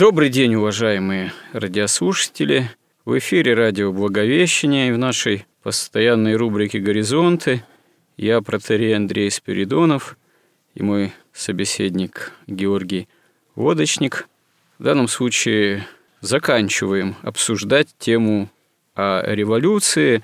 Добрый день, уважаемые радиослушатели. В эфире радио Благовещение и в нашей постоянной рубрике «Горизонты» я, протерей Андрей Спиридонов, и мой собеседник Георгий Водочник. В данном случае заканчиваем обсуждать тему о революции,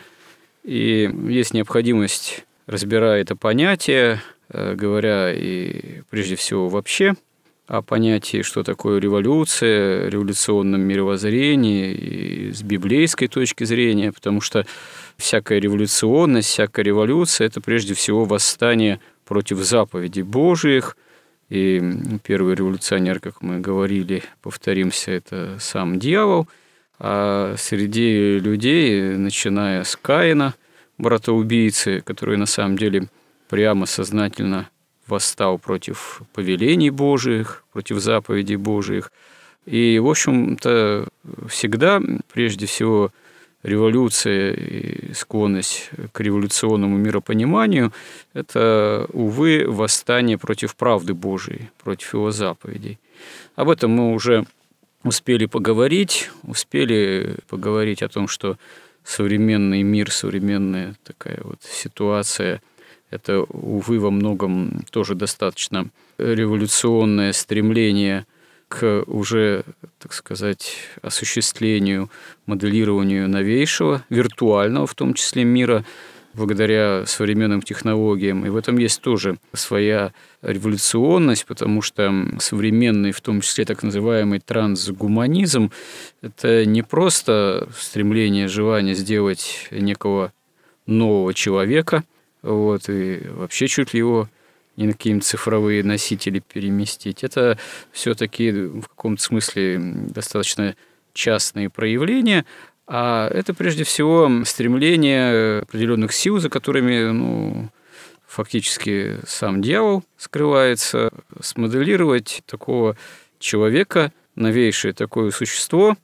и есть необходимость, разбирая это понятие, э, говоря и прежде всего вообще – о понятии, что такое революция, революционном мировоззрении и с библейской точки зрения, потому что всякая революционность, всякая революция – это прежде всего восстание против заповедей Божиих. И первый революционер, как мы говорили, повторимся, это сам дьявол. А среди людей, начиная с Каина, брата-убийцы, который на самом деле прямо сознательно восстал против повелений Божиих, против заповедей Божиих. И, в общем-то, всегда, прежде всего, революция и склонность к революционному миропониманию – это, увы, восстание против правды Божией, против его заповедей. Об этом мы уже успели поговорить, успели поговорить о том, что современный мир, современная такая вот ситуация – это, увы, во многом тоже достаточно революционное стремление к уже, так сказать, осуществлению, моделированию новейшего, виртуального в том числе мира, благодаря современным технологиям. И в этом есть тоже своя революционность, потому что современный, в том числе так называемый трансгуманизм, это не просто стремление, желание сделать некого нового человека – вот, и вообще чуть ли его не на какие-нибудь цифровые носители переместить. Это все-таки в каком-то смысле достаточно частные проявления, а это прежде всего стремление определенных сил, за которыми ну, фактически сам дьявол скрывается, смоделировать такого человека, новейшее такое существо,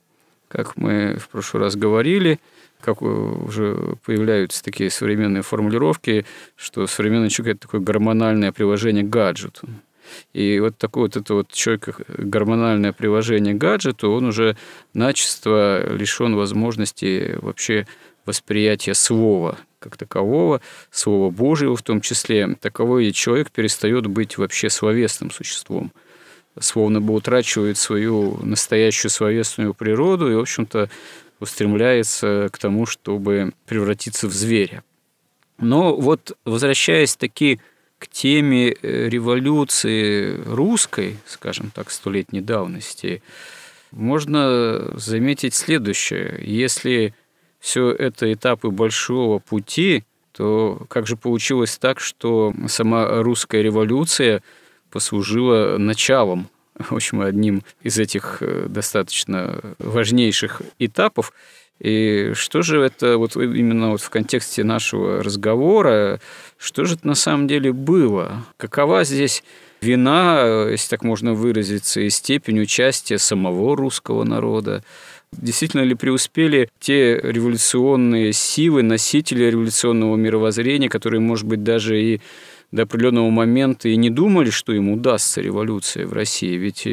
как мы в прошлый раз говорили – как уже появляются такие современные формулировки, что современный человек – это такое гормональное приложение к гаджету. И вот такое вот это вот человек, гормональное приложение к гаджету, он уже начисто лишен возможности вообще восприятия слова как такового, слова Божьего в том числе. Таковой человек перестает быть вообще словесным существом словно бы утрачивает свою настоящую словесную природу и, в общем-то, устремляется к тому, чтобы превратиться в зверя. Но вот возвращаясь таки к теме э, революции русской, скажем так, столетней давности, можно заметить следующее. Если все это этапы большого пути, то как же получилось так, что сама русская революция послужила началом в общем, одним из этих э, достаточно важнейших этапов. И что же это вот именно вот в контексте нашего разговора, что же это на самом деле было? Какова здесь вина, если так можно выразиться, и степень участия самого русского народа? Действительно ли преуспели те революционные силы, носители революционного мировоззрения, которые, может быть, даже и до определенного момента и не думали, что им удастся революция в России. Ведь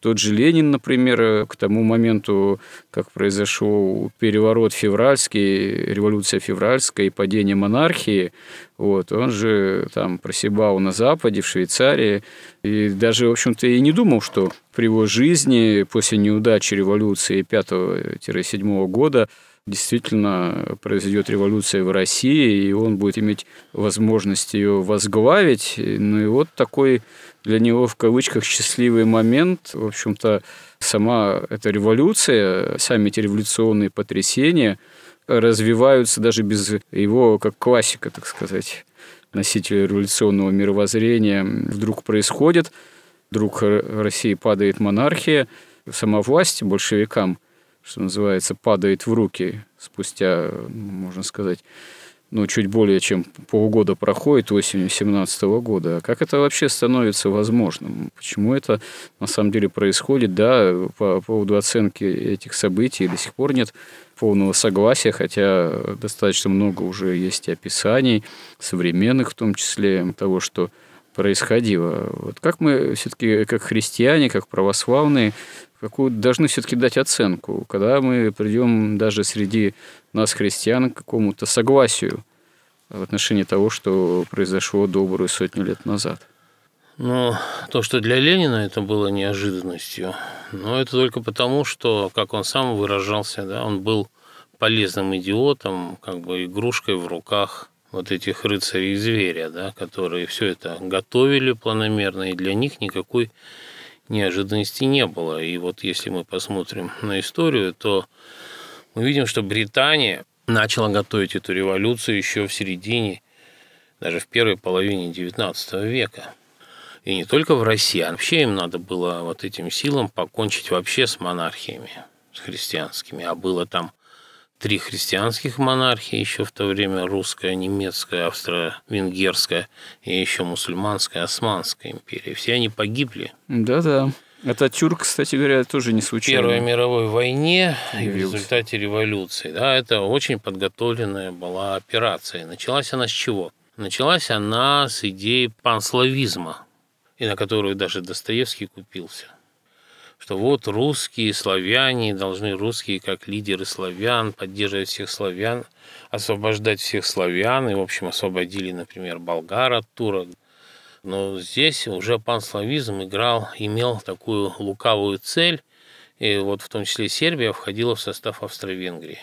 тот же Ленин, например, к тому моменту, как произошел переворот февральский, революция февральская и падение монархии, вот, он же там просибал на Западе, в Швейцарии, и даже, в общем-то, и не думал, что при его жизни после неудачи революции 5-7 года действительно произойдет революция в России, и он будет иметь возможность ее возглавить. Ну и вот такой для него в кавычках счастливый момент, в общем-то, сама эта революция, сами эти революционные потрясения развиваются даже без его как классика, так сказать, носителя революционного мировоззрения, вдруг происходит, вдруг в России падает монархия, сама власть большевикам, что называется, падает в руки спустя, можно сказать, ну, чуть более чем полгода проходит осенью 2017 года. Как это вообще становится возможным? Почему это на самом деле происходит? Да, по поводу оценки этих событий до сих пор нет полного согласия, хотя достаточно много уже есть описаний, современных в том числе, того, что происходило. Вот как мы все-таки, как христиане, как православные, какую должны все-таки дать оценку, когда мы придем даже среди нас, христиан, к какому-то согласию в отношении того, что произошло добрую сотню лет назад. Ну, то, что для Ленина это было неожиданностью, но это только потому, что, как он сам выражался, да, он был полезным идиотом, как бы игрушкой в руках вот этих рыцарей зверя, да, которые все это готовили планомерно, и для них никакой неожиданности не было. И вот если мы посмотрим на историю, то мы видим, что Британия начала готовить эту революцию еще в середине, даже в первой половине XIX века. И не только в России, а вообще им надо было вот этим силам покончить вообще с монархиями, с христианскими. А было там три христианских монархии еще в то время, русская, немецкая, австро-венгерская и еще мусульманская, османская империя. Все они погибли. Да-да. Это тюрк, кстати говоря, тоже не случайно. Первой мировой войне и в результате революции. Да, это очень подготовленная была операция. Началась она с чего? Началась она с идеи панславизма, и на которую даже Достоевский купился что вот русские, славяне должны русские как лидеры славян поддерживать всех славян, освобождать всех славян, и, в общем, освободили, например, болгар от турок. Но здесь уже панславизм играл, имел такую лукавую цель, и вот в том числе Сербия входила в состав Австро-Венгрии.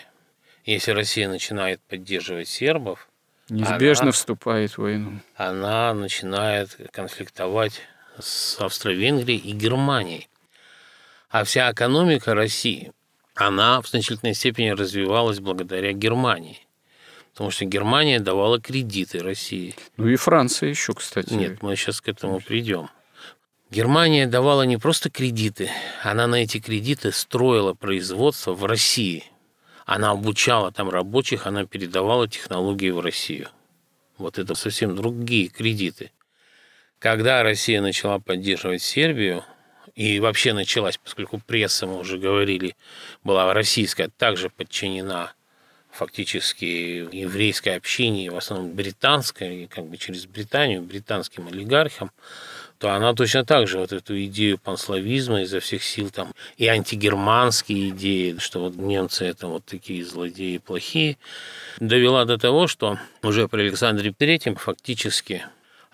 Если Россия начинает поддерживать сербов, неизбежно она, вступает в войну. Она начинает конфликтовать с Австро-Венгрией и Германией. А вся экономика России, она в значительной степени развивалась благодаря Германии. Потому что Германия давала кредиты России. Ну и Франция еще, кстати. Нет, мы сейчас к этому придем. Германия давала не просто кредиты, она на эти кредиты строила производство в России. Она обучала там рабочих, она передавала технологии в Россию. Вот это совсем другие кредиты. Когда Россия начала поддерживать Сербию, и вообще началась, поскольку пресса, мы уже говорили, была российская, также подчинена фактически еврейской общине, в основном британской, как бы через Британию, британским олигархам, то она точно так же вот эту идею панславизма изо всех сил там и антигерманские идеи, что вот немцы это вот такие злодеи плохие, довела до того, что уже при Александре Третьем фактически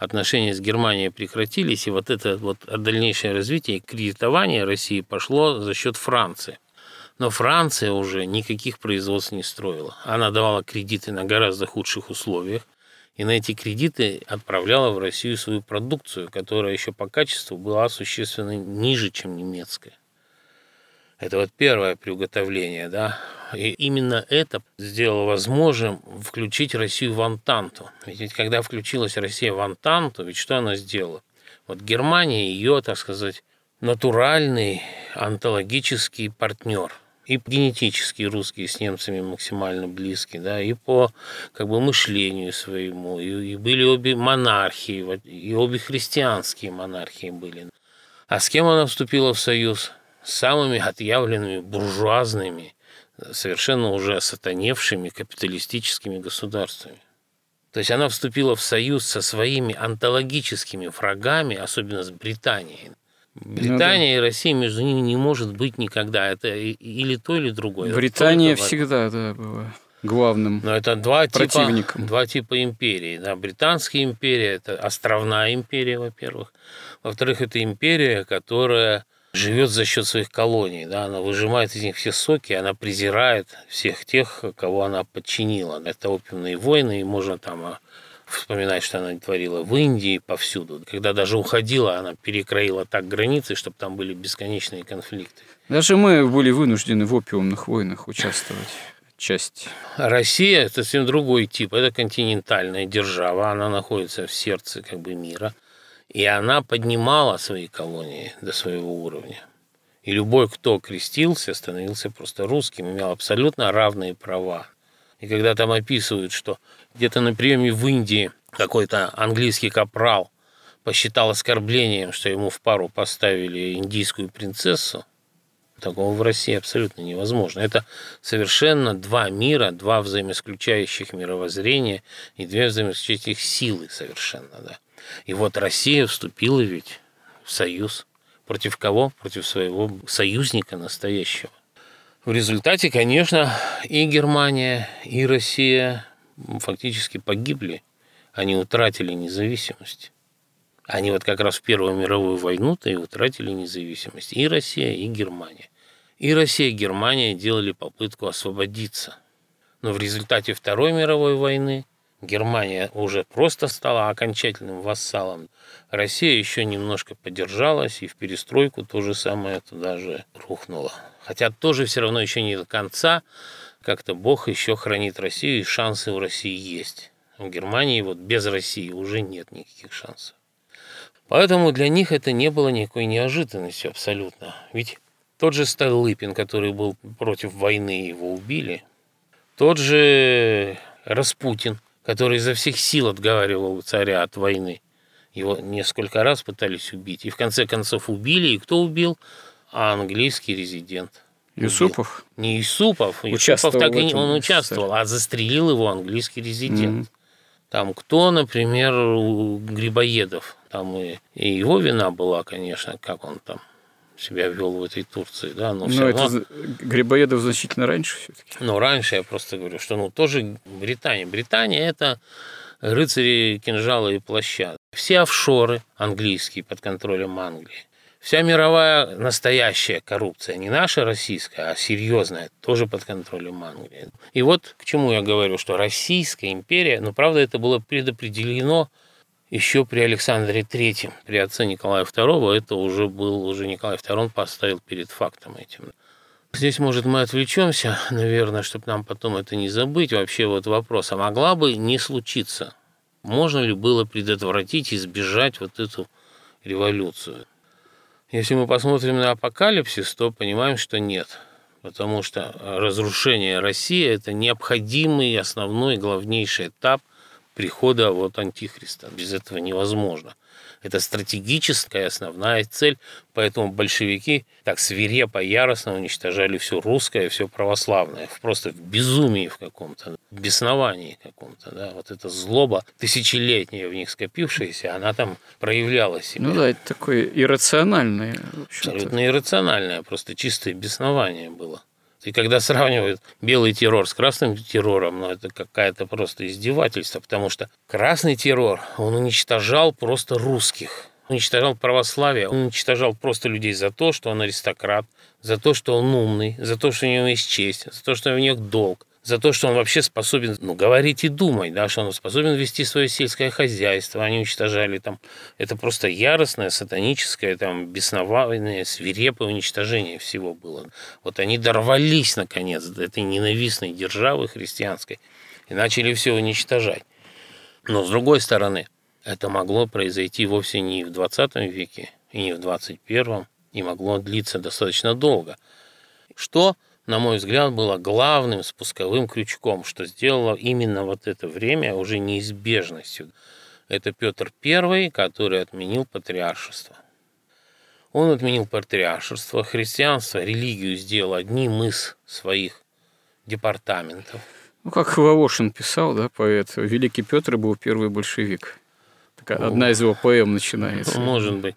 отношения с Германией прекратились, и вот это вот дальнейшее развитие кредитования России пошло за счет Франции. Но Франция уже никаких производств не строила. Она давала кредиты на гораздо худших условиях, и на эти кредиты отправляла в Россию свою продукцию, которая еще по качеству была существенно ниже, чем немецкая. Это вот первое приуготовление, да. И именно это сделало возможным включить Россию в Антанту. Ведь когда включилась Россия в Антанту, ведь что она сделала? Вот Германия ее, так сказать, натуральный онтологический партнер и генетически русские с немцами максимально близкие, да, и по как бы мышлению своему, и, и были обе монархии, и обе христианские монархии были. А с кем она вступила в союз? Самыми отъявленными буржуазными, совершенно уже сатаневшими капиталистическими государствами. То есть она вступила в союз со своими онтологическими врагами, особенно с Британией. Британия ну, да. и Россия между ними не может быть никогда. Это или то, или другое. Британия всегда да, была главным Но это два противником. Типа, два типа империи. Да, Британская империя – это островная империя, во-первых. Во-вторых, это империя, которая живет за счет своих колоний, да, она выжимает из них все соки, она презирает всех тех, кого она подчинила. Это опиумные войны, и можно там а, вспоминать, что она творила в Индии, повсюду. Когда даже уходила, она перекроила так границы, чтобы там были бесконечные конфликты. Даже мы были вынуждены в опиумных войнах участвовать. Часть. Россия – это совсем другой тип. Это континентальная держава. Она находится в сердце как бы мира. И она поднимала свои колонии до своего уровня. И любой, кто крестился, становился просто русским, имел абсолютно равные права. И когда там описывают, что где-то на приеме в Индии какой-то английский капрал посчитал оскорблением, что ему в пару поставили индийскую принцессу, такого в России абсолютно невозможно. Это совершенно два мира, два взаимоисключающих мировоззрения и две взаимоисключающих силы совершенно, да. И вот Россия вступила ведь в союз. Против кого? Против своего союзника настоящего. В результате, конечно, и Германия, и Россия фактически погибли. Они утратили независимость. Они вот как раз в Первую мировую войну-то и утратили независимость. И Россия, и Германия. И Россия, и Германия делали попытку освободиться. Но в результате Второй мировой войны Германия уже просто стала окончательным вассалом. Россия еще немножко поддержалась, и в перестройку то же самое туда же рухнуло. Хотя тоже все равно еще не до конца. Как-то Бог еще хранит Россию, и шансы у России есть. У Германии вот без России уже нет никаких шансов. Поэтому для них это не было никакой неожиданностью абсолютно. Ведь тот же Столыпин, который был против войны, его убили. Тот же Распутин, который изо всех сил отговаривал царя от войны. Его несколько раз пытались убить. И в конце концов убили. И кто убил? А английский резидент. Юсупов? Убил. Не Юсупов. Юсупов так и он участвовал, а застрелил его английский резидент. Mm-hmm. Там кто, например, Грибоедов. Там и, и его вина была, конечно, как он там себя вел в этой Турции, да, но, но это равно... Грибоедов значительно раньше все-таки. Ну, раньше я просто говорю, что ну тоже Британия. Британия это рыцари кинжала и плаща. Все офшоры английские под контролем Англии. Вся мировая настоящая коррупция, не наша российская, а серьезная, тоже под контролем Англии. И вот к чему я говорю, что Российская империя, ну, правда, это было предопределено еще при Александре III, при отце Николая II, это уже был, уже Николай II поставил перед фактом этим. Здесь, может, мы отвлечемся, наверное, чтобы нам потом это не забыть. Вообще вот вопрос, а могла бы не случиться? Можно ли было предотвратить, избежать вот эту революцию? Если мы посмотрим на апокалипсис, то понимаем, что нет. Потому что разрушение России – это необходимый, основной, главнейший этап прихода вот антихриста. Без этого невозможно. Это стратегическая основная цель, поэтому большевики так свирепо, яростно уничтожали все русское, все православное, просто в безумии в каком-то, в бесновании каком-то, да, вот эта злоба тысячелетняя в них скопившаяся, она там проявляла себя. Ну да, это такое иррациональное. Абсолютно иррациональное, просто чистое беснование было. И когда сравнивают белый террор с красным террором, ну, это какая-то просто издевательство, потому что красный террор, он уничтожал просто русских, уничтожал православие, он уничтожал просто людей за то, что он аристократ, за то, что он умный, за то, что у него есть честь, за то, что у него долг, за то, что он вообще способен ну, говорить и думать, да, что он способен вести свое сельское хозяйство. Они уничтожали там. Это просто яростное, сатаническое, там, бесновальное, свирепое уничтожение всего было. Вот они дорвались, наконец, до этой ненавистной державы христианской и начали все уничтожать. Но, с другой стороны, это могло произойти вовсе не в 20 веке и не в 21, и могло длиться достаточно долго. Что на мой взгляд, было главным спусковым крючком, что сделало именно вот это время уже неизбежностью. Это Петр I, который отменил патриаршество. Он отменил патриаршество, христианство, религию сделал одним из своих департаментов. Ну, как Волошин писал, да, поэт, Великий Петр был первый большевик. Такая, одна из его поэм начинается. Может быть.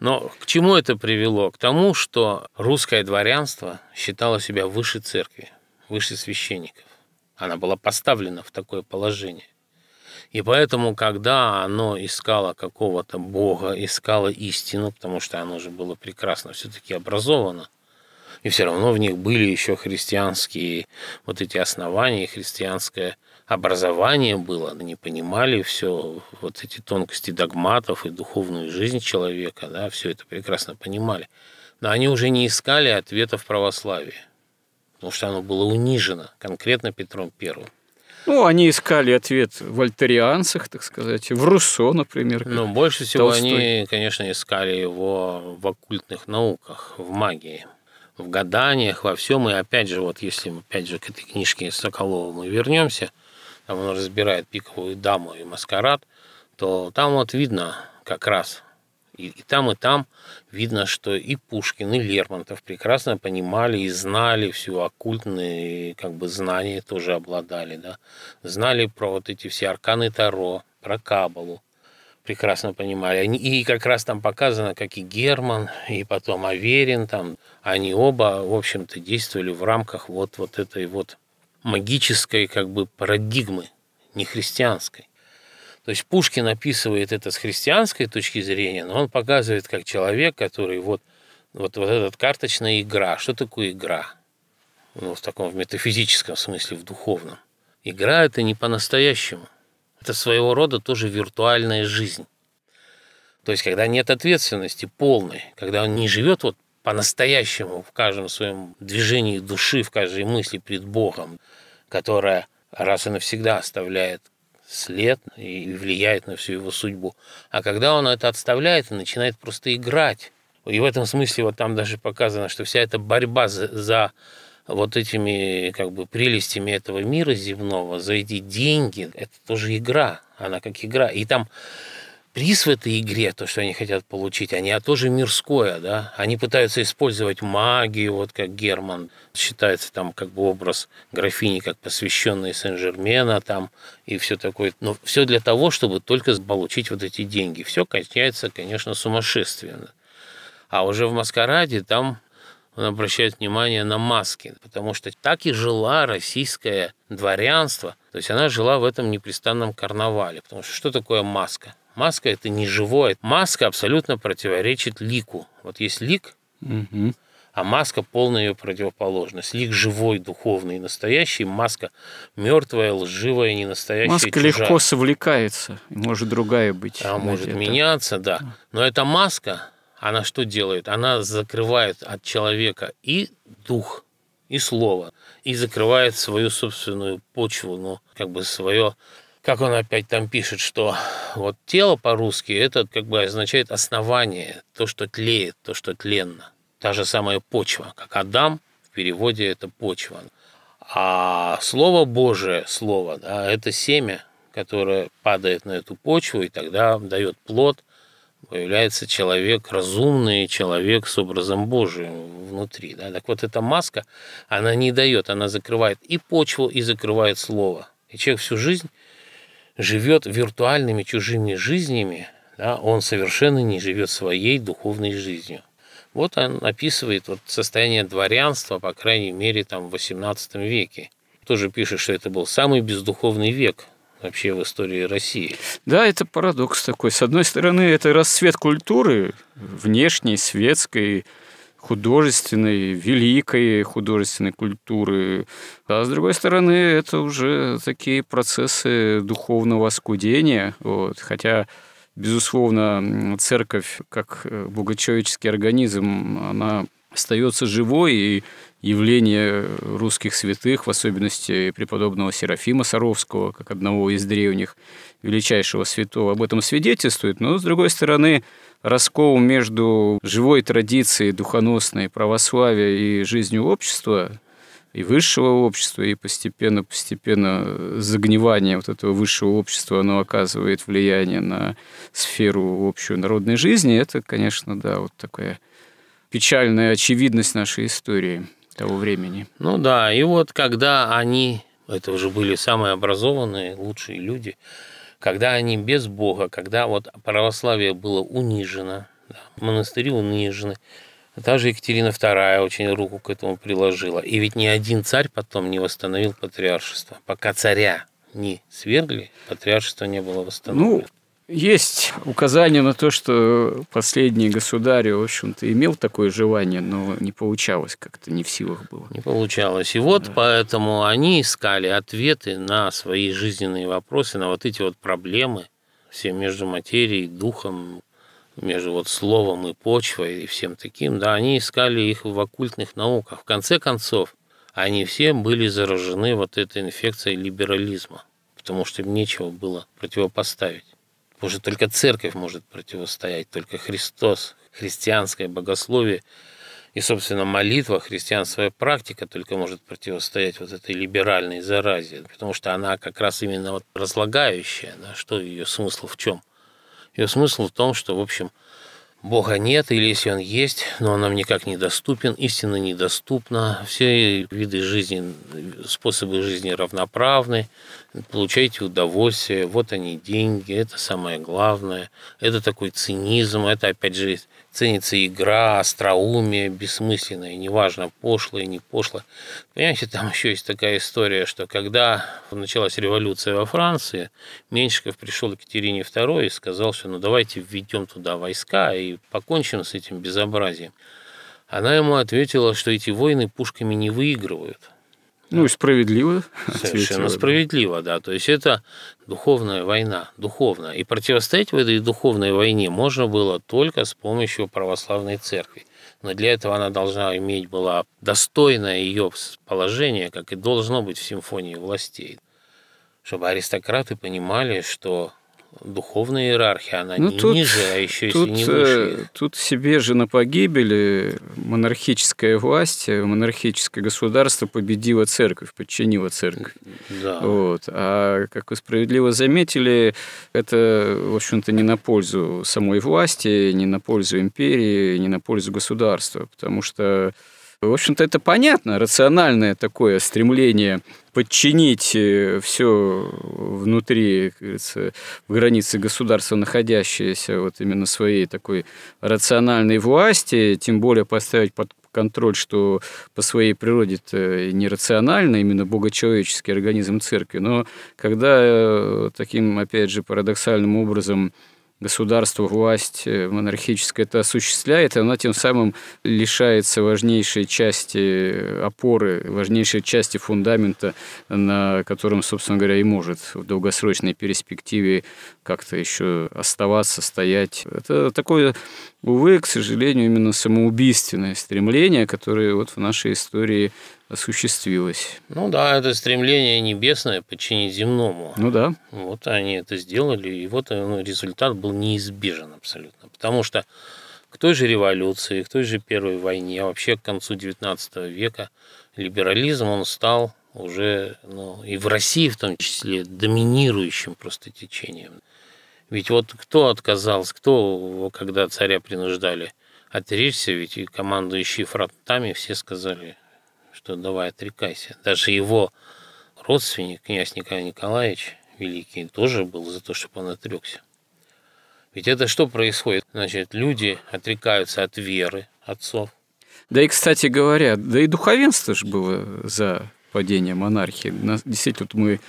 Но к чему это привело? К тому, что русское дворянство считало себя выше церкви, выше священников. Она была поставлена в такое положение. И поэтому, когда оно искало какого-то бога, искало истину, потому что оно же было прекрасно все-таки образовано, И все равно в них были еще христианские вот эти основания, христианское образование было. Они понимали все, вот эти тонкости догматов и духовную жизнь человека, да, все это прекрасно понимали. Но они уже не искали ответов православия, потому что оно было унижено конкретно Петром Первым. Ну, они искали ответ в альтерианцах, так сказать, в Руссо, например. Ну, больше всего Толстой. они, конечно, искали его в оккультных науках, в магии, в гаданиях, во всем. И опять же, вот если опять же к этой книжке Соколова мы вернемся, там он разбирает пиковую даму и маскарад, то там вот видно как раз и, и там, и там видно, что и Пушкин, и Лермонтов прекрасно понимали и знали всю оккультные как бы знания тоже обладали, да. Знали про вот эти все арканы Таро, про Кабалу. Прекрасно понимали. Они, и как раз там показано, как и Герман, и потом Аверин, там, они оба, в общем-то, действовали в рамках вот, вот этой вот магической как бы парадигмы, не христианской. То есть Пушкин описывает это с христианской точки зрения, но он показывает как человек, который вот, вот, вот эта карточная игра. Что такое игра? Ну, в таком в метафизическом смысле, в духовном. Игра – это не по-настоящему. Это своего рода тоже виртуальная жизнь. То есть, когда нет ответственности полной, когда он не живет вот по-настоящему в каждом своем движении души, в каждой мысли пред Богом, которая раз и навсегда оставляет след и влияет на всю его судьбу. А когда он это отставляет и начинает просто играть, и в этом смысле вот там даже показано, что вся эта борьба за, за вот этими как бы прелестями этого мира земного, за эти деньги, это тоже игра, она как игра. И там приз в этой игре, то, что они хотят получить, они а тоже мирское, да. Они пытаются использовать магию, вот как Герман считается там как бы образ графини, как посвященной Сен-Жермена там и все такое. Но все для того, чтобы только получить вот эти деньги. Все кончается, конечно, сумасшествием. А уже в маскараде там он обращает внимание на маски, потому что так и жила российское дворянство. То есть она жила в этом непрестанном карнавале. Потому что что такое маска? Маска – это не живое. Маска абсолютно противоречит лику. Вот есть лик, угу. а маска – полная ее противоположность. Лик живой, духовный, настоящий. Маска мертвая, лживая, не настоящая, Маска чужая. легко совлекается, может другая быть. Она может это. меняться, да. Но эта маска, она что делает? Она закрывает от человека и дух, и слово, и закрывает свою собственную почву, ну, как бы свое как он опять там пишет, что вот тело по-русски это как бы означает основание, то, что тлеет, то, что тленно. Та же самая почва, как Адам в переводе это почва. А Слово Божие, Слово, да, это семя, которое падает на эту почву и тогда дает плод, появляется человек разумный, человек с образом Божиим внутри. Да? Так вот эта маска, она не дает, она закрывает и почву, и закрывает слово. И человек всю жизнь живет виртуальными чужими жизнями, да, он совершенно не живет своей духовной жизнью. Вот он описывает вот состояние дворянства, по крайней мере, там в XVIII веке. Тоже пишет, что это был самый бездуховный век вообще в истории России. Да, это парадокс такой. С одной стороны, это расцвет культуры, внешней, светской, художественной, великой художественной культуры. А с другой стороны, это уже такие процессы духовного оскудения. Вот. Хотя безусловно, церковь как э, богочеловеческий организм, она остается живой, и явление русских святых, в особенности преподобного Серафима Саровского, как одного из древних величайшего святого, об этом свидетельствует. Но, с другой стороны, раскол между живой традицией духоносной православия и жизнью общества, и высшего общества, и постепенно-постепенно загнивание вот этого высшего общества, оно оказывает влияние на сферу общую народной жизни, это, конечно, да, вот такая печальная очевидность нашей истории того времени. Ну да, и вот когда они, это уже были самые образованные, лучшие люди, когда они без Бога, когда вот православие было унижено, да, монастыри унижены, же Екатерина II очень руку к этому приложила. И ведь ни один царь потом не восстановил патриаршество. Пока царя не свергли, патриаршество не было восстановлено. Ну, Есть указание на то, что последний государь, в общем-то, имел такое желание, но не получалось как-то, не в силах было. Не получалось. И вот да. поэтому они искали ответы на свои жизненные вопросы, на вот эти вот проблемы, все между материей, духом, между вот словом и почвой и всем таким, да, они искали их в оккультных науках. В конце концов, они все были заражены вот этой инфекцией либерализма, потому что им нечего было противопоставить. Может, только церковь может противостоять, только Христос, христианское богословие и, собственно, молитва, христианская практика только может противостоять вот этой либеральной заразе, потому что она как раз именно вот разлагающая, да, что ее смысл в чем? Ее смысл в том, что, в общем, Бога нет, или если Он есть, но Он нам никак недоступен, истина недоступна, все виды жизни, способы жизни равноправны, получайте удовольствие, вот они деньги, это самое главное, это такой цинизм, это опять же ценится игра, остроумие, бессмысленное, неважно, пошлое, не пошлое. Понимаете, там еще есть такая история, что когда началась революция во Франции, Меньшиков пришел к Екатерине II и сказал, что ну давайте введем туда войска и покончим с этим безобразием. Она ему ответила, что эти войны пушками не выигрывают – ну и справедливо. Совершенно справедливо, да. То есть это духовная война, духовная. И противостоять в этой духовной войне можно было только с помощью православной церкви. Но для этого она должна иметь была достойное ее положение, как и должно быть в симфонии властей. Чтобы аристократы понимали, что духовная иерархия, она ну, не тут, ниже, а еще тут, если не выше. Э, тут себе же на погибели монархическая власть, монархическое государство победило церковь, подчинило церковь. Да. Вот. А, как вы справедливо заметили, это, в общем-то, не на пользу самой власти, не на пользу империи, не на пользу государства, потому что в общем-то, это понятно, рациональное такое стремление подчинить э, все внутри, как говорится, в границе государства, находящееся вот именно своей такой рациональной власти, тем более поставить под контроль, что по своей природе это нерационально, именно богочеловеческий организм церкви. Но когда э, таким, опять же, парадоксальным образом государство, власть э, монархическая это осуществляет, она тем самым лишается важнейшей части опоры, важнейшей части фундамента, на котором, собственно говоря, и может в долгосрочной перспективе как-то еще оставаться, стоять. Это такое, увы, к сожалению, именно самоубийственное стремление, которое вот в нашей истории осуществилось. Ну да, это стремление небесное подчинить земному. Ну да. Вот они это сделали, и вот ну, результат был неизбежен абсолютно. Потому что к той же революции, к той же Первой войне, а вообще к концу XIX века либерализм, он стал уже, ну, и в России в том числе, доминирующим просто течением. Ведь вот кто отказался, кто, когда царя принуждали отречься, ведь и командующие фронтами все сказали, что давай отрекайся. Даже его родственник, князь Николай Николаевич Великий, тоже был за то, чтобы он отрекся. Ведь это что происходит? Значит, люди отрекаются от веры отцов. Да и, кстати говоря, да и духовенство же было за падения монархии. Действительно, вот мы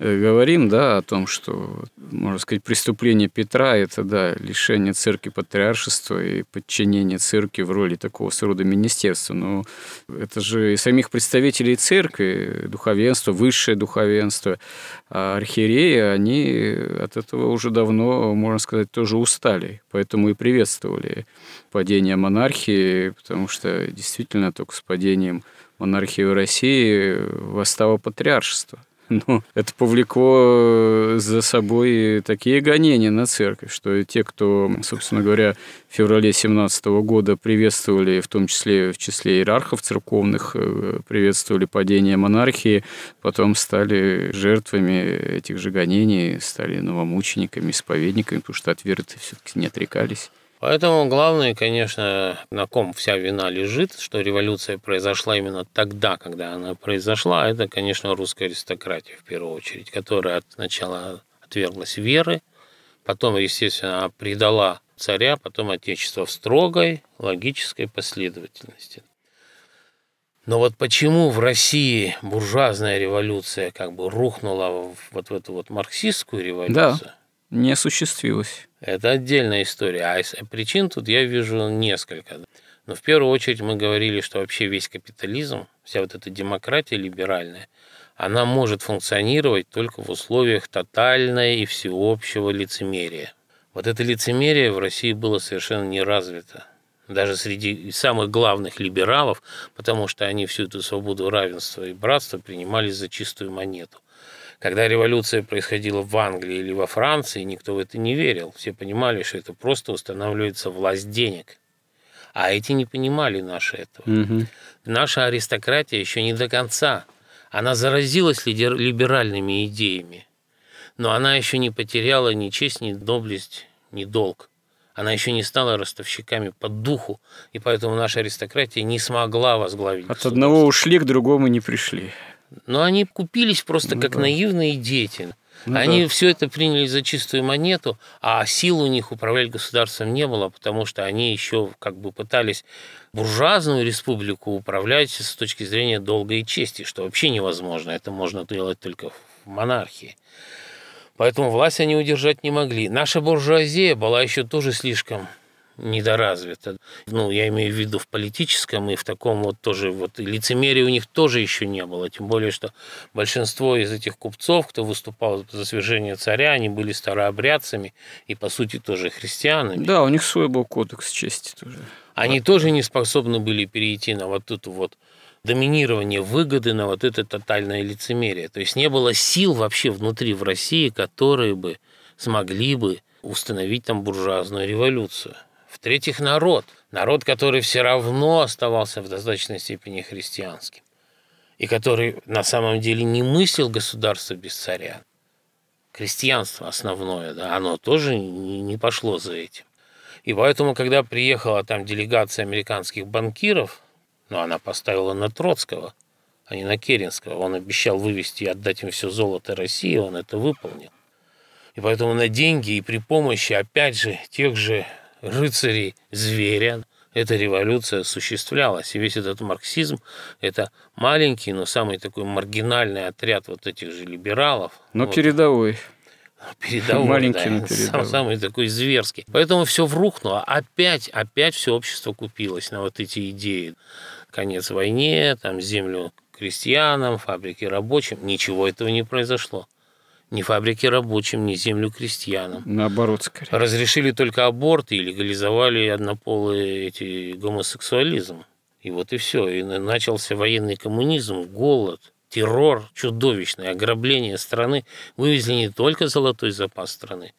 э, говорим да, о том, что, можно сказать, преступление Петра – это да, лишение церкви патриаршества и подчинение церкви в роли такого срода министерства. Но это же и самих представителей церкви, духовенства, высшее духовенство, а архиереи, они от этого уже давно, можно сказать, тоже устали. Поэтому и приветствовали падение монархии, потому что действительно только с падением монархии в России восстало патриаршество. Но это повлекло за собой такие гонения на церковь, что те, кто, собственно говоря, в феврале 17 года приветствовали, в том числе в числе иерархов церковных, э, приветствовали падение монархии, потом стали жертвами этих же гонений, стали новомучениками, исповедниками, потому что от веры все-таки не отрекались. Поэтому главное, конечно, на ком вся вина лежит, что революция произошла именно тогда, когда она произошла, это, конечно, русская аристократия в первую очередь, которая сначала отверглась веры, потом, естественно, предала царя, потом отечество в строгой логической последовательности. Но вот почему в России буржуазная революция как бы рухнула вот в эту вот марксистскую революцию? Да не осуществилось. Это отдельная история. А причин тут я вижу несколько. Но в первую очередь мы говорили, что вообще весь капитализм, вся вот эта демократия либеральная, она может функционировать только в условиях тотального и всеобщего лицемерия. Вот это лицемерие в России было совершенно не развито. Даже среди самых главных либералов, потому что они всю эту свободу, равенство и братство принимали за чистую монету. Когда революция происходила в Англии или во Франции, никто в это не верил. Все понимали, что это просто устанавливается власть денег. А эти не понимали наши этого. Угу. Наша аристократия еще не до конца. Она заразилась либеральными идеями. Но она еще не потеряла ни честь, ни доблесть, ни долг. Она еще не стала ростовщиками по духу, и поэтому наша аристократия не смогла возглавить. От одного ушли, к другому не пришли. Но они купились просто ну, как да. наивные дети. Ну, они да. все это приняли за чистую монету, а сил у них управлять государством не было, потому что они еще как бы пытались буржуазную республику управлять с точки зрения долга и чести, что вообще невозможно. Это можно делать только в монархии. Поэтому власть они удержать не могли. Наша буржуазия была еще тоже слишком недоразвита. Ну, я имею в виду в политическом и в таком вот тоже вот лицемерии у них тоже еще не было. Тем более, что большинство из этих купцов, кто выступал за свержение царя, они были старообрядцами и, по сути, тоже христианами. Да, у них свой был кодекс чести тоже. Они вот. тоже не способны были перейти на вот эту вот доминирование выгоды на вот это тотальное лицемерие. То есть не было сил вообще внутри в России, которые бы смогли бы установить там буржуазную революцию. В-третьих, народ. Народ, который все равно оставался в достаточной степени христианским. И который на самом деле не мыслил государство без царя. Крестьянство основное, да, оно тоже не пошло за этим. И поэтому, когда приехала там делегация американских банкиров, ну, она поставила на Троцкого, а не на Керенского. Он обещал вывести и отдать им все золото России, он это выполнил. И поэтому на деньги и при помощи, опять же, тех же рыцарей зверя, эта революция осуществлялась. И весь этот марксизм – это маленький, но самый такой маргинальный отряд вот этих же либералов. Но вот. передовой. Передовой, Маленький, да, но передовой. Сам, самый такой зверский. Поэтому все врухнуло. Опять, опять все общество купилось на вот эти идеи. Конец войне, там землю крестьянам, фабрики рабочим. Ничего этого не произошло ни фабрики рабочим, ни землю крестьянам. Наоборот, скорее. Разрешили только аборты и легализовали однополый эти гомосексуализм. И вот и все. И начался военный коммунизм, голод, террор чудовищный, ограбление страны. Вывезли не только золотой запас страны,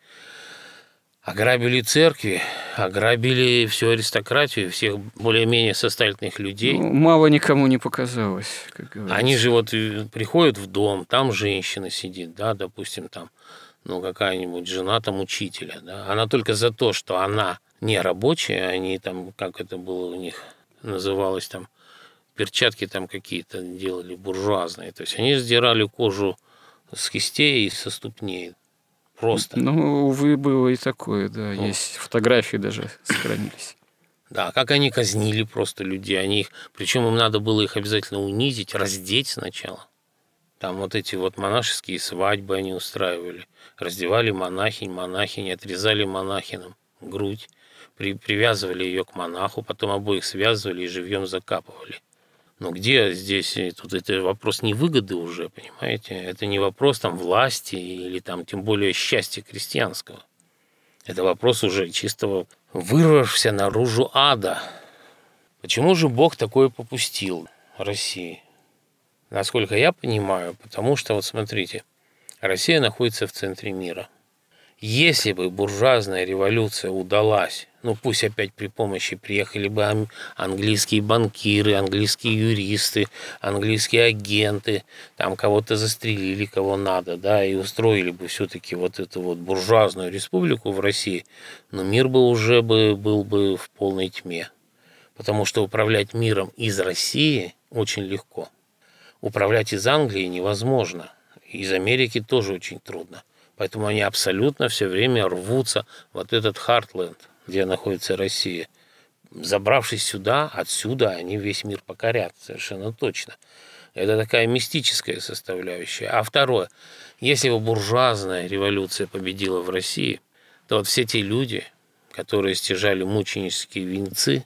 Ограбили церкви, ограбили всю аристократию, всех более-менее состоятельных людей. Ну, мало никому не показалось, как говорится. Они же вот э, приходят в дом, там женщина сидит, да, допустим, там, ну, какая-нибудь жена там учителя, да, она только за то, что она не рабочая, они там, как это было у них, называлось там, перчатки там какие-то делали буржуазные, то есть они сдирали кожу с кистей и со ступней. Просто. Ну, увы, было и такое, да. Ну. Есть фотографии даже сохранились. Да, как они казнили просто людей. Они их, причем им надо было их обязательно унизить, раздеть сначала. Там вот эти вот монашеские свадьбы они устраивали. Раздевали монахинь, монахинь, отрезали монахинам грудь, при, привязывали ее к монаху, потом обоих связывали и живьем закапывали. Но где здесь, э, тут это вопрос не выгоды уже, понимаете? Это не вопрос там власти или там тем более счастья крестьянского. Это вопрос уже чистого вырвавшегося наружу ада. Почему же Бог такое попустил России? Насколько я понимаю, потому что, вот смотрите, Россия находится в центре мира – если бы буржуазная революция удалась, ну пусть опять при помощи приехали бы английские банкиры, английские юристы, английские агенты, там кого-то застрелили, кого надо, да, и устроили бы все-таки вот эту вот буржуазную республику в России, но мир бы уже бы, был бы в полной тьме. Потому что управлять миром из России очень легко. Управлять из Англии невозможно. Из Америки тоже очень трудно. Поэтому они абсолютно все время рвутся вот этот Хартленд, где находится Россия. забравшись сюда, отсюда они весь мир покорят, совершенно точно. Это такая мистическая составляющая. А второе, если бы буржуазная революция победила в России, то вот все те люди, которые стяжали мученические венцы,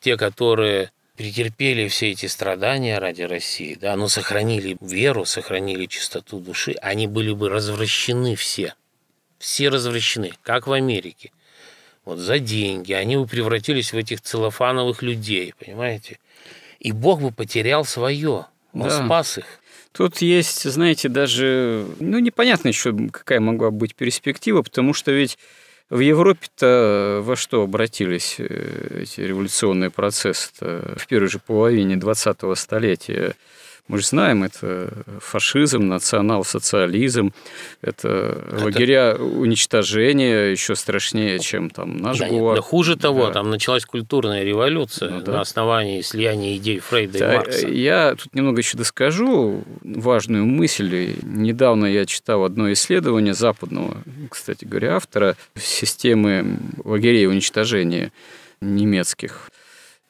те, которые претерпели все эти страдания ради России, да, но сохранили веру, сохранили чистоту души, они были бы развращены все. Все развращены, как в Америке. Вот за деньги. Они бы превратились в этих целлофановых людей, понимаете? И Бог бы потерял свое. Он да. спас их. Тут есть, знаете, даже, ну, непонятно еще, какая могла быть перспектива, потому что ведь в Европе-то во что обратились э, эти революционные процессы в первой же половине 20-го столетия? Мы же знаем, это фашизм, национал-социализм, это, это лагеря уничтожения еще страшнее, чем там наш да, ГУЛАГ. Да хуже того, да. там началась культурная революция ну, да. на основании слияния идей Фрейда да, и Маркса. Я тут немного еще доскажу важную мысль. Недавно я читал одно исследование западного, кстати говоря, автора системы лагерей уничтожения немецких.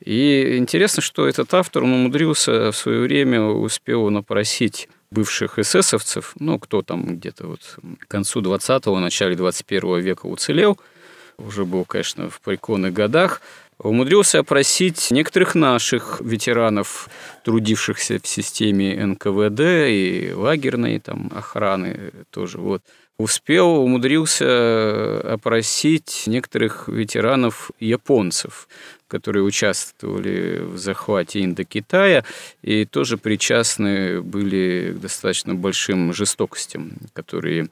И интересно, что этот автор он умудрился в свое время, успел напросить бывших эсэсовцев, ну, кто там где-то вот к концу 20-го, начале 21 века уцелел, уже был, конечно, в преклонных годах, умудрился опросить некоторых наших ветеранов, трудившихся в системе НКВД и лагерной там, охраны тоже. Вот. Успел, умудрился опросить некоторых ветеранов японцев, которые участвовали в захвате Индокитая и тоже причастны были к достаточно большим жестокостям, которые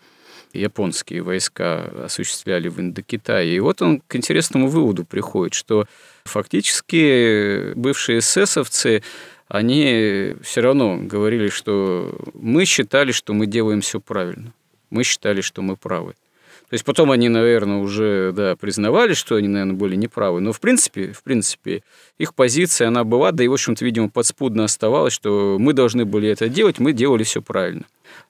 японские войска осуществляли в Индокитае. И вот он к интересному выводу приходит, что фактически бывшие эсэсовцы, они все равно говорили, что мы считали, что мы делаем все правильно. Мы считали, что мы правы. То есть потом они, наверное, уже да, признавали, что они, наверное, были неправы. Но в принципе, в принципе, их позиция, она была, да и, в общем-то, видимо, подспудно оставалась, что мы должны были это делать, мы делали все правильно.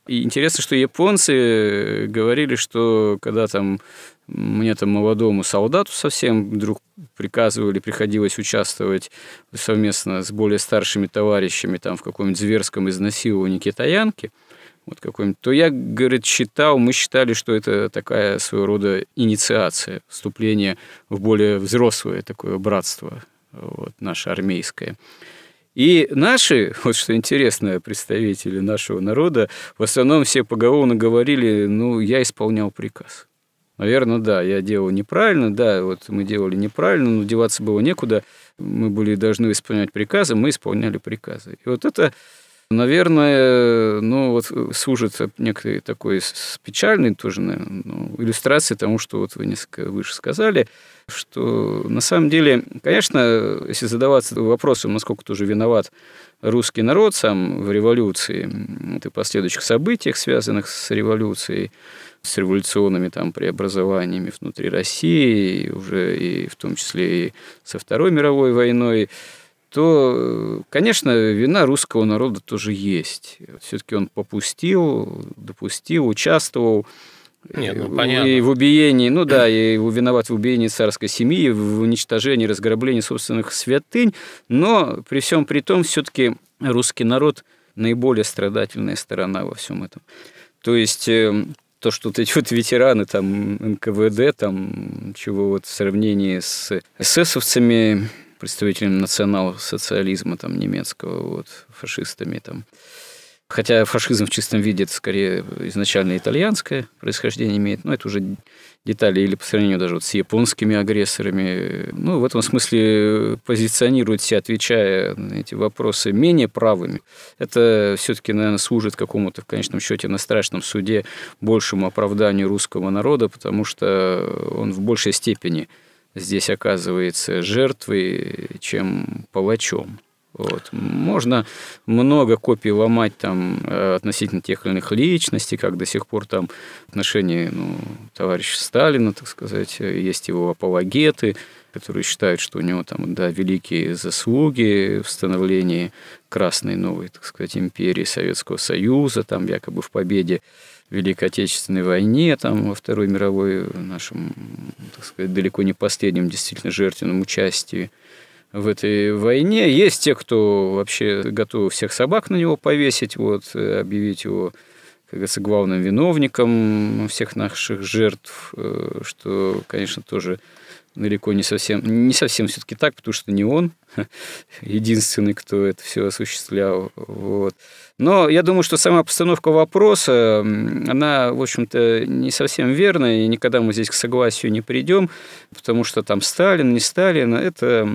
И интересно, что японцы говорили, что когда там мне там молодому солдату совсем вдруг приказывали, приходилось участвовать совместно с более старшими товарищами там в каком-нибудь зверском изнасиловании китаянки – вот какой-нибудь, то я, говорит, считал, мы считали, что это такая своего рода инициация, вступление в более взрослое такое братство, вот, наше армейское. И наши, вот что интересно, представители нашего народа, в основном все поголовно говорили, ну, я исполнял приказ. Наверное, да, я делал неправильно, да, вот мы делали неправильно, но деваться было некуда, мы были должны исполнять приказы, мы исполняли приказы. И вот это Наверное, ну вот служит некой такой печальной тоже наверное, ну, иллюстрацией тому, что вот вы несколько выше сказали, что на самом деле, конечно, если задаваться вопросом, насколько тоже виноват русский народ сам в революции и последующих событиях, связанных с революцией, с революционными там преобразованиями внутри России, уже и в том числе и со Второй мировой войной, то, конечно, вина русского народа тоже есть. Все-таки он попустил, допустил, участвовал. Нет, ну, понятно. И в убиении, ну да, и виноват в убиении царской семьи, в уничтожении, разграблении собственных святынь, но при всем при том все-таки русский народ наиболее страдательная сторона во всем этом. То есть э, то, что вот эти вот ветераны там НКВД, там чего вот в сравнении с эсэсовцами, представителями национал-социализма там, немецкого, вот, фашистами. Там. Хотя фашизм в чистом виде это скорее изначально итальянское происхождение имеет, но это уже детали или по сравнению даже вот с японскими агрессорами. Ну, в этом смысле позиционирует себя, отвечая на эти вопросы, менее правыми. Это все-таки, наверное, служит какому-то, в конечном счете, на страшном суде большему оправданию русского народа, потому что он в большей степени здесь оказывается жертвой, чем палачом. Вот. Можно много копий ломать там э, относительно тех или иных личностей, как до сих пор там в ну, товарища Сталина, так сказать, есть его апологеты, которые считают, что у него там, да, великие заслуги в становлении красной новой, так сказать, империи Советского Союза, там якобы в победе Великой Отечественной войне, там, во Второй мировой нашем, так сказать, далеко не последнем действительно жертвенном участии в этой войне. Есть те, кто вообще готовы всех собак на него повесить, вот, объявить его как говорится, главным виновником всех наших жертв, э, что, конечно, тоже далеко не совсем, не совсем все-таки так, потому что не он единственный, кто это все осуществлял. Вот. Но я думаю, что сама постановка вопроса, она, в общем-то, не совсем верная, и никогда мы здесь к согласию не придем, потому что там Сталин, не Сталин, это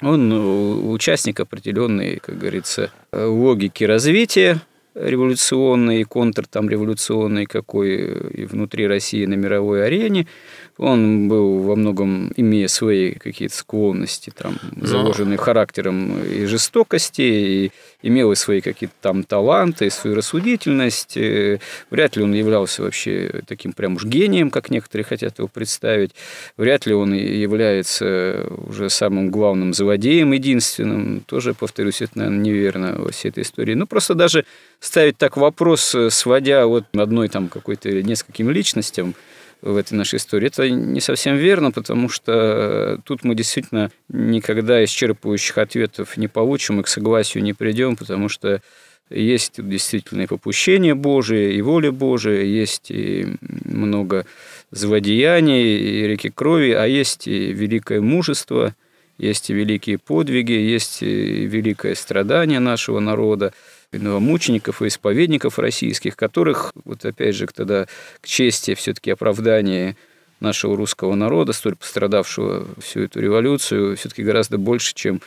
он участник определенной, как говорится, логики развития революционной и контр там революционной какой и внутри России на мировой арене. Он был во многом, имея свои какие-то склонности, там, заложенные характером и жестокости, и имел и свои какие-то там таланты, и свою рассудительность. Вряд ли он являлся вообще таким прям уж гением, как некоторые хотят его представить. Вряд ли он является уже самым главным злодеем единственным. Тоже, повторюсь, это, наверное, неверно во всей этой истории. Ну, просто даже ставить так вопрос, сводя вот одной там какой-то нескольким личностям, в этой нашей истории. Это не совсем верно, потому что тут мы действительно никогда исчерпывающих ответов не получим и к согласию не придем, потому что есть действительно и попущение Божие, и воля Божия, есть и много злодеяний, и реки крови, а есть и великое мужество, есть и великие подвиги, есть и великое страдание нашего народа новомучеников и исповедников российских, которых, вот опять же, тогда к чести все-таки оправдание нашего русского народа, столь пострадавшего всю эту революцию, все-таки гораздо больше, чем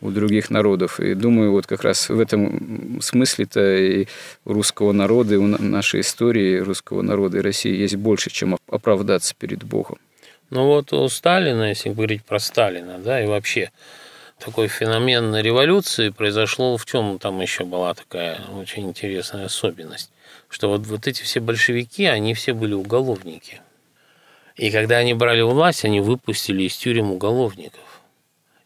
у других народов. И думаю, вот как раз в этом смысле-то и у русского народа, и у нашей истории русского народа и России есть больше, чем оправдаться перед Богом. Ну вот у Сталина, если говорить про Сталина, да, и вообще такой феномен революции произошло в чем там еще была такая очень интересная особенность, что вот, вот эти все большевики, они все были уголовники. И когда они брали власть, они выпустили из тюрем уголовников.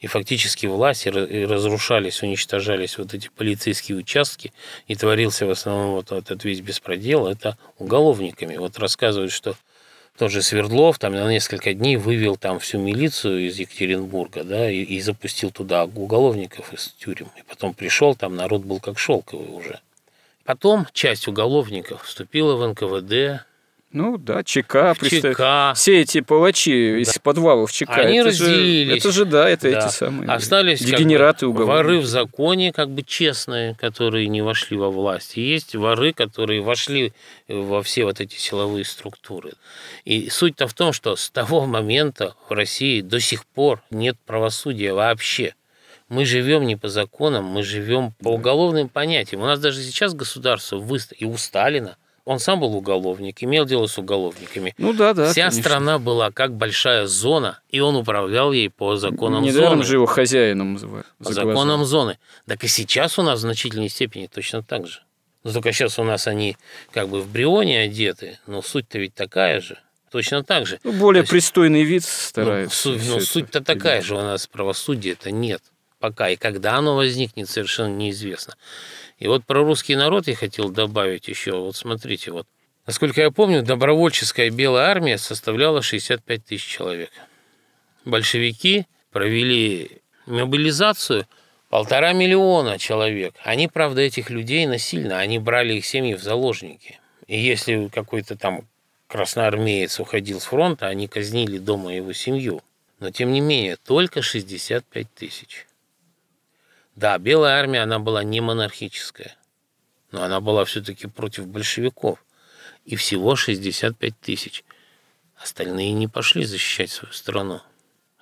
И фактически власть и разрушались, уничтожались вот эти полицейские участки, и творился в основном вот этот весь беспредел, это уголовниками. Вот рассказывают, что тоже Свердлов там на несколько дней вывел там всю милицию из Екатеринбурга, да, и, и запустил туда уголовников из тюрем. И потом пришел, там народ был как шелковый уже. Потом часть уголовников вступила в НКВД, ну да, ЧК, ЧК. Все эти палачи да. из подвалов ЧК. Они это разделились. Же, это же, да, это да. эти самые Остались дегенераты как бы, воры в законе, как бы честные, которые не вошли во власть. И есть воры, которые вошли во все вот эти силовые структуры. И суть-то в том, что с того момента в России до сих пор нет правосудия вообще. Мы живем не по законам, мы живем по уголовным понятиям. У нас даже сейчас государство выставило, и у Сталина он сам был уголовник, имел дело с уголовниками. Ну да, да. Вся конечно. страна была как большая зона, и он управлял ей по законам Недаром зоны. же его хозяином называют. По законам глаза. зоны. Так и сейчас у нас в значительной степени точно так же. Но только сейчас у нас они как бы в брионе одеты, но суть-то ведь такая же. Точно так же. Ну, более есть, пристойный вид старается. Ну, суть, ну, суть-то такая же у нас правосудия-то нет пока. И когда оно возникнет, совершенно неизвестно. И вот про русский народ я хотел добавить еще. Вот смотрите, вот. Насколько я помню, добровольческая белая армия составляла 65 тысяч человек. Большевики провели мобилизацию полтора миллиона человек. Они, правда, этих людей насильно, они брали их семьи в заложники. И если какой-то там красноармеец уходил с фронта, они казнили дома его семью. Но, тем не менее, только 65 тысяч. Да, Белая армия, она была не монархическая, но она была все-таки против большевиков. И всего 65 тысяч. Остальные не пошли защищать свою страну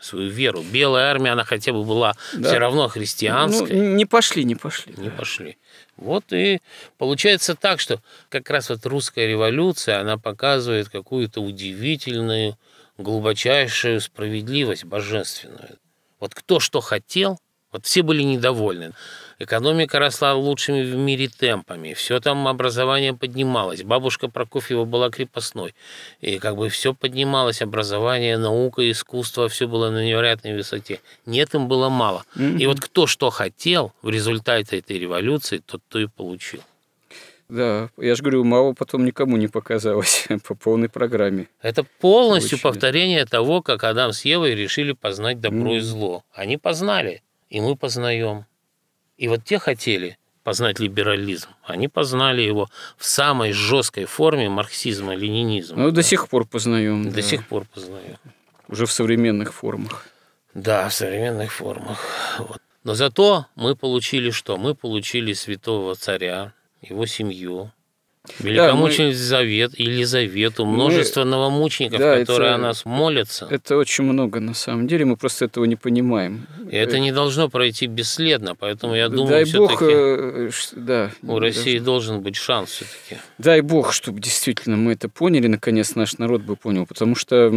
свою веру. Белая армия, она хотя бы была да. все равно христианской. Ну, не пошли, не пошли. Не да. пошли. Вот и получается так, что как раз вот русская революция, она показывает какую-то удивительную, глубочайшую справедливость божественную. Вот кто что хотел, вот все были недовольны. Экономика росла лучшими в мире темпами. Все там образование поднималось. Бабушка Прокофьева была крепостной. И как бы все поднималось. Образование, наука, искусство. Все было на невероятной высоте. Нет, им было мало. Mm-hmm. И вот кто что хотел в результате этой революции, тот то и получил. Да, я же говорю, мало потом никому не показалось по полной программе. Это полностью Очень. повторение того, как Адам с Евой решили познать добро mm. и зло. Они познали, и мы познаем. И вот те хотели познать либерализм, они познали его в самой жесткой форме марксизма, ленинизма. Ну, да. до сих пор познаем. До да. сих пор познаем. Уже в современных формах. Да, в современных формах. Вот. Но зато мы получили что? Мы получили святого царя, его семью, Великомученик да, Завет, Елизавету, множество мы... новомучеников, да, которые это, о нас молятся. Это очень много, на самом деле, мы просто этого не понимаем. И это не должно пройти бесследно, поэтому я думаю, Дай Бог, э, да, у России даже... должен быть шанс все-таки. Дай Бог, чтобы действительно мы это поняли, наконец наш народ бы понял, потому что,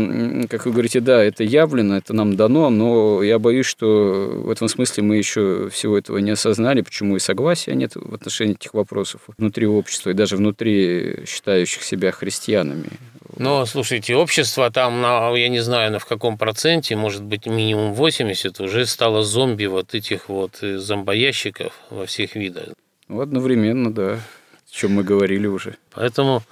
как вы говорите, да, это явлено, это нам дано, но я боюсь, что в этом смысле мы еще всего этого не осознали, почему и согласия нет в отношении этих вопросов внутри общества и даже внутри внутри считающих себя христианами. Но, слушайте, общество там, я не знаю, на в каком проценте, может быть, минимум 80, уже стало зомби вот этих вот э, зомбоящиков во всех видах. Ну, одновременно, да, о чем мы говорили уже. Поэтому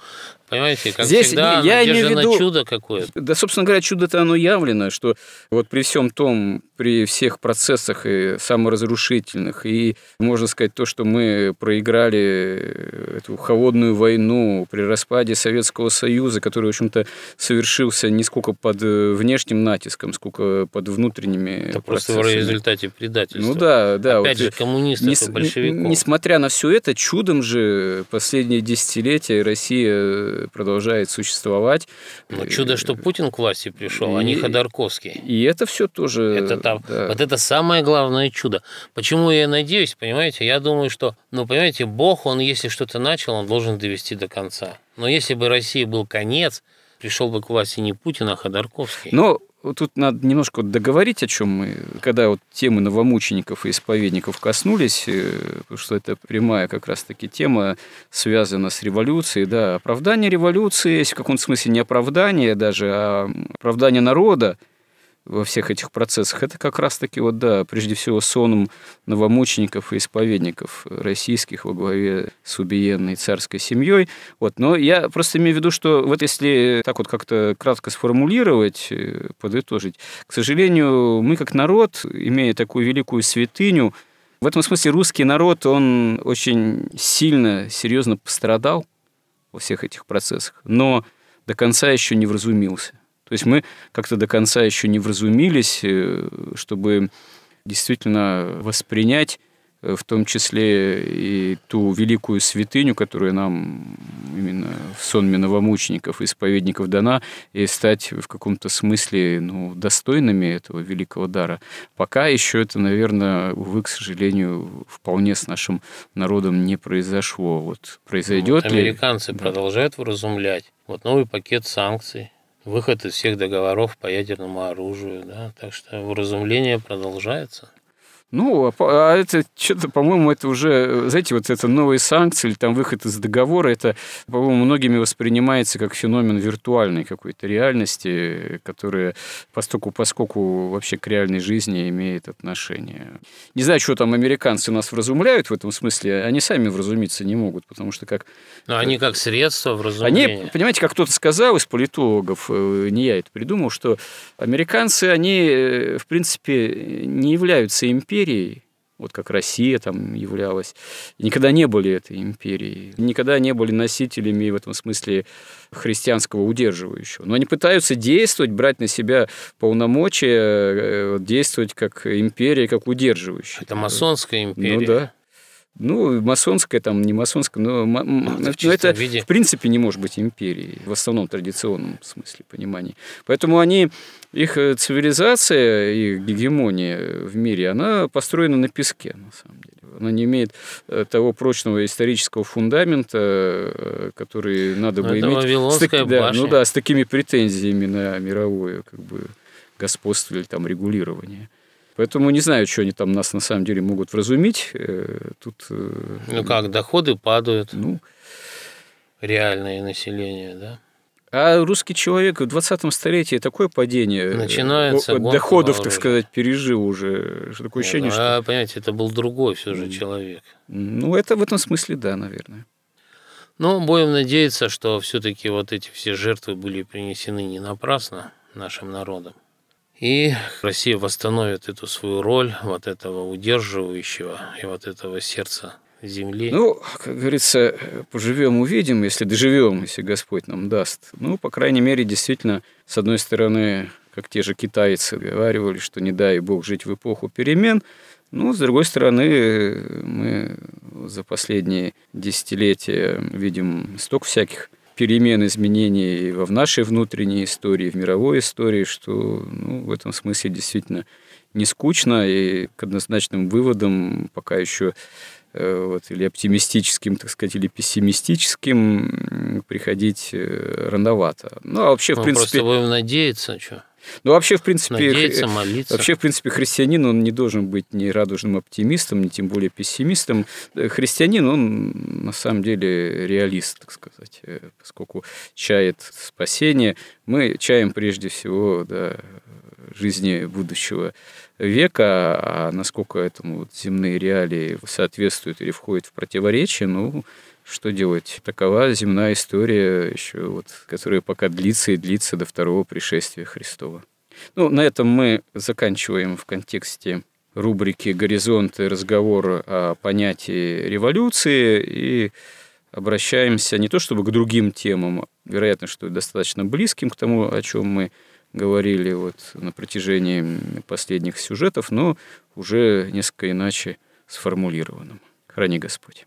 Понимаете, как Здесь всегда, я имею в виду, чудо какое-то. Да, собственно говоря, чудо-то оно явлено, что вот при всем том, при всех процессах и саморазрушительных, и, можно сказать, то, что мы проиграли эту холодную войну при распаде Советского Союза, который, в общем-то, совершился не сколько под внешним натиском, сколько под внутренними Это процессами. просто в результате предательства. Ну да, да. Опять вот, же, коммунистов не, большевиков. Несмотря на все это, чудом же последние десятилетия Россия продолжает существовать. Но чудо, что Путин к власти пришел, и, а не Ходорковский. И это все тоже... Это там, да. Вот это самое главное чудо. Почему я надеюсь, понимаете? Я думаю, что, ну, понимаете, Бог, он, если что-то начал, он должен довести до конца. Но если бы России был конец, пришел бы к власти не Путин, а Ходорковский. Но вот тут надо немножко договорить, о чем мы, когда вот темы новомучеников и исповедников коснулись, э, потому что это прямая как раз-таки тема, связана с революцией, да, оправдание революции, есть в каком-то смысле не оправдание даже, а оправдание народа, во всех этих процессах, это как раз-таки, вот, да, прежде всего, соном новомучеников и исповедников российских во главе с убиенной царской семьей. Вот. Но я просто имею в виду, что вот если так вот как-то кратко сформулировать, э, подытожить, к сожалению, мы как народ, имея такую великую святыню, в этом смысле русский народ, он очень сильно, серьезно пострадал во всех этих процессах, но до конца еще не вразумился. То есть мы как-то до конца еще не вразумились, э, чтобы действительно воспринять э, в том числе и ту великую святыню, которая нам именно в сонме новомучеников, исповедников дана, и стать в каком-то смысле ну, достойными этого великого дара. Пока еще это, наверное, увы, к сожалению, вполне с нашим народом не произошло. Вот произойдет вот американцы ли... продолжают вразумлять. Вот новый пакет санкций выход из всех договоров по ядерному оружию. Да? Так что уразумление продолжается. Ну, а, а это что-то, по-моему, это уже, знаете, вот это новые санкции или там выход из договора, это, по-моему, многими воспринимается как феномен виртуальной какой-то реальности, которая постольку поскольку вообще к реальной жизни имеет отношение. Не знаю, что там американцы нас вразумляют в этом смысле, они сами вразумиться не могут, потому что как... Но они как средство вразумления. Они, понимаете, как кто-то сказал из политологов, э, не я это придумал, что американцы, они, э, в принципе, не являются империей, империей, вот как Россия там являлась, никогда не были этой империей, никогда не были носителями в этом смысле христианского удерживающего. Но они пытаются действовать, брать на себя полномочия, э, действовать как империя, как удерживающая. Это масонская империя. Ну да. Ну, масонская, там, не масонская, но, но ну, это, это виде. в принципе не может быть империей, в основном традиционном смысле понимания. Поэтому они, их э, цивилизация, их гегемония в мире, она построена на песке, на самом деле. Она не имеет э, того прочного исторического фундамента, э, который надо но бы это иметь. С таки, да, ну да, с такими претензиями на мировое как бы, господство или там регулирование. Поэтому не знаю, что они там нас на самом деле могут вразумить. Э, тут... Э, ну как, доходы падают. Ну, реальное население, да? А русский человек в 20 столетии такое падение э, Начинается доходов, так сказать, пережил уже. Такое ощущение, ну, что... А, понимаете, это был другой все же человек. Ну, это в этом смысле, да, наверное. Но будем надеяться, что все-таки вот эти все жертвы были принесены не напрасно нашим народом. И Россия восстановит эту свою роль вот этого удерживающего и вот этого сердца земли. Ну, как говорится, поживем, увидим, если доживем, если Господь нам даст. Ну, по крайней мере, действительно, с одной стороны, как те же китайцы говорили, что не дай Бог жить в эпоху перемен, ну, с другой стороны, мы за последние десятилетия видим столько всяких перемен, изменений во в нашей внутренней истории, в мировой истории, что ну, в этом смысле действительно не скучно, и к однозначным выводам пока еще э, вот, или оптимистическим, так сказать, или пессимистическим приходить э, рановато. Ну, а вообще, Мы в принципе... просто будем надеяться, что... Ну, вообще, в принципе, Надеяться, молиться. вообще, в принципе, христианин, он не должен быть ни радужным оптимистом, ни тем более пессимистом. Христианин, он на самом деле реалист, так сказать, э, поскольку чает спасение. Мы чаем прежде всего да, жизни будущего века, а насколько этому вот земные реалии соответствуют или входят в противоречие, ну, что делать? Такова земная история, еще вот, которая пока длится и длится до второго пришествия Христова. Ну, на этом мы заканчиваем в контексте рубрики «Горизонты» разговор о понятии революции и обращаемся не то чтобы к другим темам, вероятно, что достаточно близким к тому, о чем мы говорили вот на протяжении последних сюжетов, но уже несколько иначе сформулированным. Храни Господь.